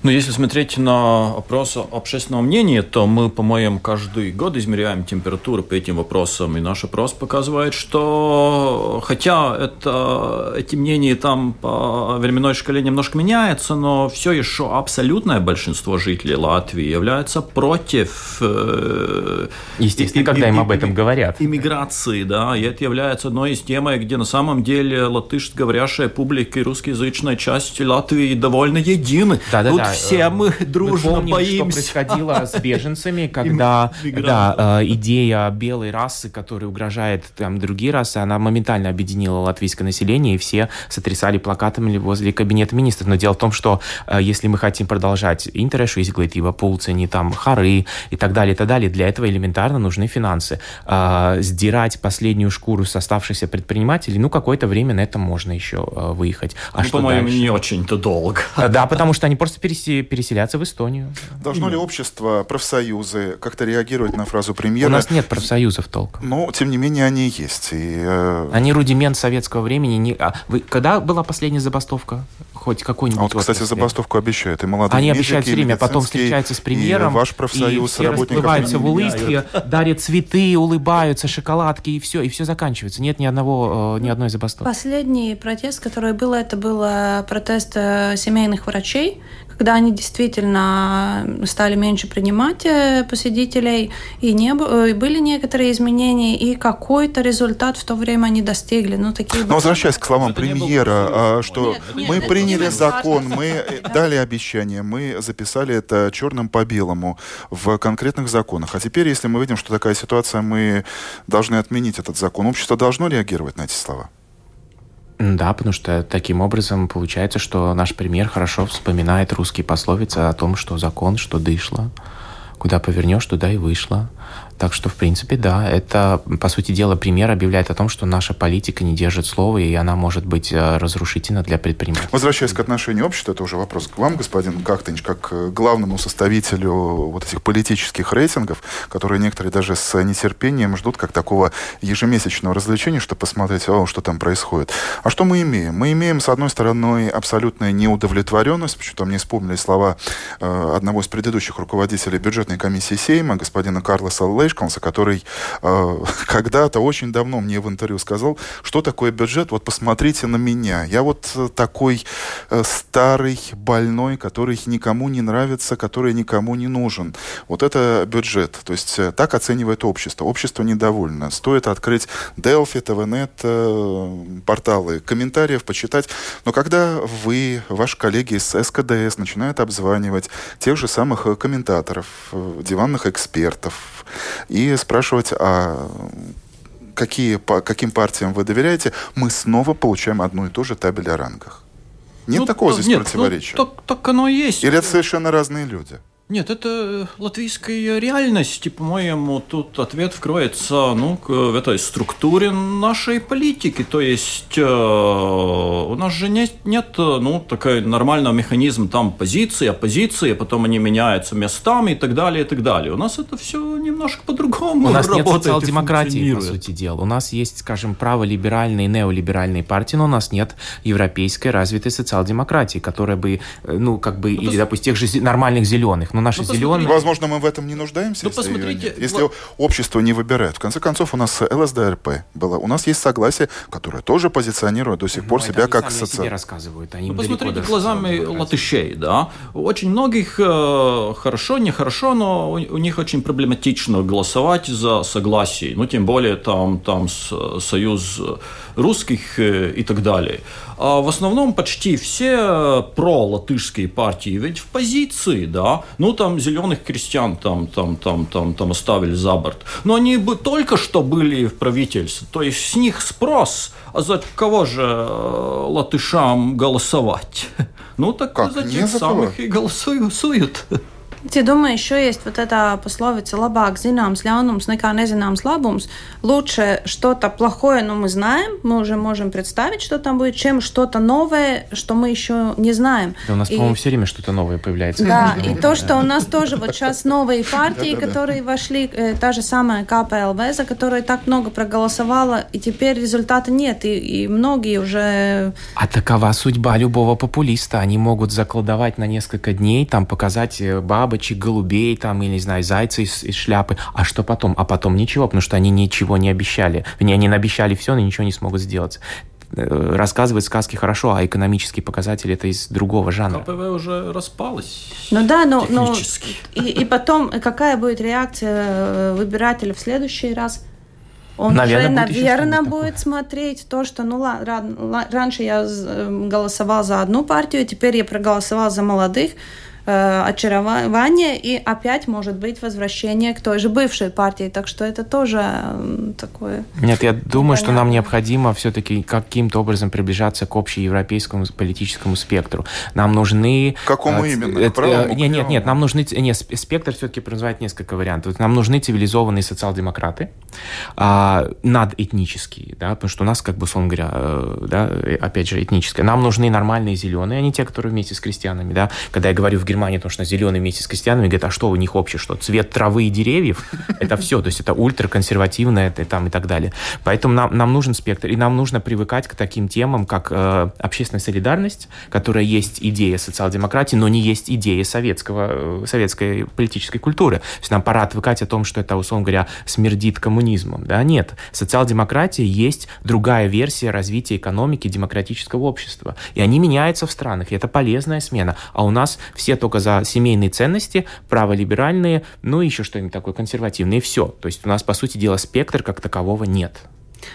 [SPEAKER 4] Ну, если смотреть на опрос общественного мнения, то мы, по-моему, каждый год измеряем температуру по этим вопросам, и наш опрос показывает, что хотя это, эти мнения там по временной шкале немножко меняются, но все еще абсолютное большинство жителей Латвии является против...
[SPEAKER 2] Э, Естественно, и, когда и, им об этом говорят.
[SPEAKER 4] Иммиграции, да, и это является одной из тем, где на самом деле латышского русскоговорящая публика и русскоязычная часть Латвии довольно едины.
[SPEAKER 2] Да, да,
[SPEAKER 4] Тут
[SPEAKER 2] да.
[SPEAKER 4] все мы дружно
[SPEAKER 2] мы помним,
[SPEAKER 4] боимся.
[SPEAKER 2] что происходило с беженцами, <laughs> когда да, э, идея белой расы, которая угрожает там, другие расы, она моментально объединила латвийское население, и все сотрясали плакатами возле кабинета министров. Но дело в том, что э, если мы хотим продолжать интересу изглытива, пулцени, там, хары и так далее, и так далее, для этого элементарно нужны финансы. Э, Сдирать последнюю шкуру с оставшихся предпринимателей, ну, какое-то время на это можно еще э, выехать. А
[SPEAKER 4] Ну,
[SPEAKER 2] что
[SPEAKER 4] по-моему,
[SPEAKER 2] дальше?
[SPEAKER 4] не очень-то долго.
[SPEAKER 2] Э, Да, потому что они просто пересе- переселятся в Эстонию.
[SPEAKER 1] Должно ли общество, профсоюзы как-то реагировать на фразу премьера?
[SPEAKER 2] У нас нет профсоюзов толком.
[SPEAKER 1] Но, тем не менее, они есть. И, э,
[SPEAKER 2] Они рудимент советского времени. Не... А вы... Когда была последняя забастовка? Хоть какой-нибудь
[SPEAKER 1] а вот, кстати,
[SPEAKER 2] отрасли?
[SPEAKER 1] забастовку обещают. И молодые
[SPEAKER 2] Они
[SPEAKER 1] медики,
[SPEAKER 2] обещают все
[SPEAKER 1] и
[SPEAKER 2] время, потом встречаются с
[SPEAKER 1] и
[SPEAKER 2] премьером,
[SPEAKER 1] ваш профсоюз
[SPEAKER 2] и все
[SPEAKER 1] работников
[SPEAKER 2] расплываются в улыбке, дарят цветы, улыбаются, шоколадки, и все, и все заканчивается. Нет ни одного, э, ни одной забастовки.
[SPEAKER 3] Последний протест, который был, это был протест э, семейных врачей, когда они действительно стали меньше принимать э, посетителей, и, не, э, и были некоторые изменения, и какой-то результат в то время они достигли. Ну, такие
[SPEAKER 1] Но возвращаясь к словам
[SPEAKER 4] Это
[SPEAKER 1] премьера, а, что
[SPEAKER 3] Нет, нет,
[SPEAKER 1] мы приняли закон,
[SPEAKER 3] важно.
[SPEAKER 1] мы <laughs> дали обещание, мы записали это черным по белому в конкретных законах. А теперь, если мы видим, что такая ситуация, мы должны отменить этот закон. Общество должно реагировать на эти слова.
[SPEAKER 2] Да, потому что таким образом получается, что наш премьер хорошо вспоминает русские пословицы о том, что закон, что дышло. Куда повернешь, туда и вышло. Так что, в принципе, да, это, по сути дела, пример объявляет о том, что наша политика не держит слова, и она может быть э, разрушительна для предпринимателей.
[SPEAKER 1] Возвращаясь к отношению общества, это уже вопрос к вам, господин Гахтенч, как главному составителю вот этих политических рейтингов, которые некоторые даже с нетерпением ждут как такого ежемесячного развлечения, чтобы посмотреть, о, что там происходит. А что мы имеем? Мы имеем, с одной стороны, абсолютная неудовлетворенность, почему-то мне вспомнили слова э, одного из предыдущих руководителей бюджетной комиссии Сейма, господина Карлоса Лейшкалса, который э, <laughs> когда-то очень давно мне в интервью сказал, что такое бюджет, вот посмотрите на меня. Я вот э, такой э, старый, больной, который никому не нравится, который никому не нужен. Вот это бюджет. То есть э, так оценивает общество. Общество недовольно. Стоит открыть Delphi, ТВНет, э, порталы комментариев, почитать. Но когда вы, ваши коллеги из СКДС начинают обзванивать тех же самых э, комментаторов, э, диванных экспертов и спрашивать, а какие, по каким партиям вы доверяете, мы снова получаем одну и ту же табель о рангах. Нет
[SPEAKER 4] Ну,
[SPEAKER 1] такого здесь
[SPEAKER 4] нет,
[SPEAKER 1] противоречия?
[SPEAKER 4] Ну, так, так оно и есть.
[SPEAKER 1] Или это совершенно разные люди?
[SPEAKER 4] Нет, это э, латвийская реальность, и, по-моему, тут ответ вкроется ну, в этой структуре нашей политики. То есть э, у нас же нет, нет ну, такой нормального механизма там позиции, оппозиции, потом они меняются местами и так далее, и так далее. У нас это все немножко по-другому
[SPEAKER 2] У нас нет социал-демократии, по сути дела. У нас есть, скажем, праволиберальные и неолиберальные партии, но у нас нет европейской развитой социал-демократии, которая бы, э, ну, как бы, или,
[SPEAKER 4] пос-
[SPEAKER 2] допустим, тех же нормальных зеленых. Но наши
[SPEAKER 4] Ну,
[SPEAKER 2] зеленые...
[SPEAKER 1] Возможно, мы в этом не нуждаемся,
[SPEAKER 4] Ну,
[SPEAKER 1] если,
[SPEAKER 4] посмотрите,
[SPEAKER 1] нет. если
[SPEAKER 4] вот-
[SPEAKER 1] общество не выбирает. В конце концов, у нас ЛСДРП было. У нас есть согласие, которое тоже позиционирует до сих пор
[SPEAKER 2] Ну, это
[SPEAKER 1] себя
[SPEAKER 2] они
[SPEAKER 1] как
[SPEAKER 2] сами о себе
[SPEAKER 1] социал.
[SPEAKER 2] рассказывают. Они
[SPEAKER 4] Ну, посмотрите глазами латышей, да. Очень многих э, хорошо, нехорошо, но у, у них очень проблематично голосовать за согласие. Ну, тем более там, там с- союз русских э, и так далее. А в основном почти все про-латышские партии ведь в позиции, да. Ну, там зеленых крестьян там, там, там, там, там оставили за борт. Но они бы только что были в правительстве. То есть с них спрос. А за кого же э, латышам голосовать? <laughs> Ну, так
[SPEAKER 1] Как,
[SPEAKER 4] за тех самых и голосуют.
[SPEAKER 3] Я думаю, еще есть вот эта пословица «labāk zināms ļaunums nekā nezināms labums». Лучше что-то плохое, но мы знаем, мы уже можем представить, что там будет, чем что-то новое, что мы еще не знаем.
[SPEAKER 2] Да у нас,
[SPEAKER 3] И-
[SPEAKER 2] по-моему, все время что-то новое появляется.
[SPEAKER 3] Да, и то, что у нас тоже вот сейчас новые партии, которые вошли, э, та же самая КПЛВ, за которую так много проголосовала, и теперь результата нет, и, и многие уже...
[SPEAKER 2] А такова судьба любого популиста. Они могут закладывать на несколько дней, там показать э, бабочек, голубей, там, или, не знаю, зайца из, из шляпы. А что потом? А потом ничего, потому что они ничего не обещали. Они обещали все, но ничего не смогут сделать. Э, Рассказывать сказки хорошо, а экономические показатели это из другого жанра.
[SPEAKER 4] КПВ уже распалась.
[SPEAKER 3] Ну да, но... но и, и потом, какая будет реакция э, выбирателя в следующий раз? он наверное, уже, будет наверное, будет смотреть то, что, ну, раньше я э, голосовал за одну партию, теперь я проголосовал за молодых, э, очарование и опять может быть возвращение к той же бывшей партии. Так что это тоже э, такое...
[SPEAKER 2] Нет, я думаю, что нам необходимо все-таки каким-то образом приближаться к общеевропейскому политическому спектру. Нам нужны...
[SPEAKER 1] Какому э, именно? Э,
[SPEAKER 2] э, нет, нет, нет, нам нужны... Нет, спектр все-таки подразумевает несколько вариантов. Нам нужны цивилизованные социал-демократы, э, надэтнические, да, потому что у нас, как бы, условно говоря, э, да, опять же, этническое. Нам нужны нормальные зеленые, а не те, которые вместе с крестьянами, да. Когда я говорю в Германии, потому что зеленые вместе с крестьянами, говорят, а что у них общее, что цвет травы и деревьев, это все, то есть это ультраконсервативное это, там и так далее. Поэтому нам, нам нужен спектр, и нам нужно привыкать к таким темам, как э, общественная солидарность, которая есть идея социал-демократии, но не есть идея советского, э, советской политической культуры. То есть нам пора отвыкать о том, что это, условно говоря, смердит коммунизмом. Да? Нет, социал-демократия есть другая версия развития экономики демократического общества. И они меняются в странах, и это полезная смена. А у нас все только за семейные ценности, праволиберальные, ну и еще что-нибудь такое консервативное, и все. То есть у нас, по сути дела, спектр как такового нет.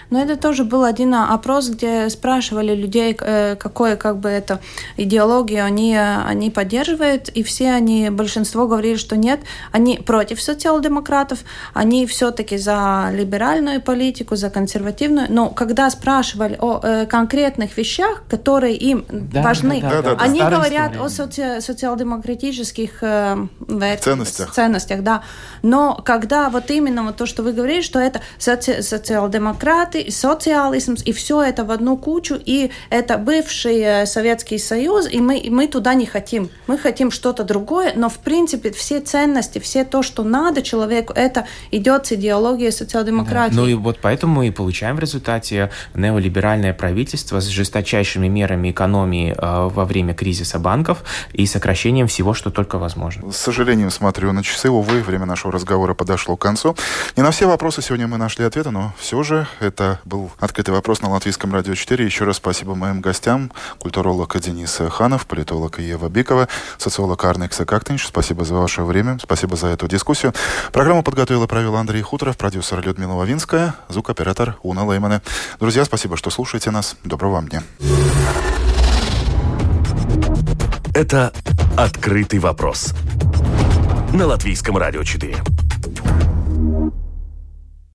[SPEAKER 3] Но это тоже был один опрос, где спрашивали людей, э, какое как бы это идеологию они, они поддерживают, и все они, большинство говорили, что нет, они против социал-демократов, они все-таки за либеральную политику, за консервативную, но когда спрашивали о э, конкретных вещах, которые им да, важны, да, да, да, они говорят о соци- социал-демократических э,
[SPEAKER 1] ценностях.
[SPEAKER 3] ценностях, да. Но когда вот именно вот то, что вы говорили, что это соци- социал-демократ, демократы, социализм, и все это в одну кучу, и это бывший э, Советский Союз, и мы, и мы туда не хотим. Мы хотим что-то другое, но в принципе все ценности, все то, что надо человеку, это идет с идеологией социал-демократии.
[SPEAKER 2] Да. Ну и вот поэтому мы и получаем в результате неолиберальное правительство с жесточайшими мерами экономии э, во время кризиса банков и сокращением всего, что только возможно.
[SPEAKER 1] С сожалением смотрю на часы, увы, время нашего разговора подошло к концу. Не на все вопросы сегодня мы нашли ответы, но все же это был «Открытый вопрос» на Латвийском радио 4. Еще раз спасибо моим гостям. Культуролог Денис Ханов, политолог Ева Бикова, социолог Арнекс Кактинч. Спасибо за ваше время. Спасибо за эту дискуссию. Программу подготовила и Андрей Хуторов, продюсер Людмила Вавинская, звукоператор Уна Леймане. Друзья, спасибо, что слушаете нас. Доброго вам дня.
[SPEAKER 5] Это «Открытый вопрос» на Латвийском радио 4.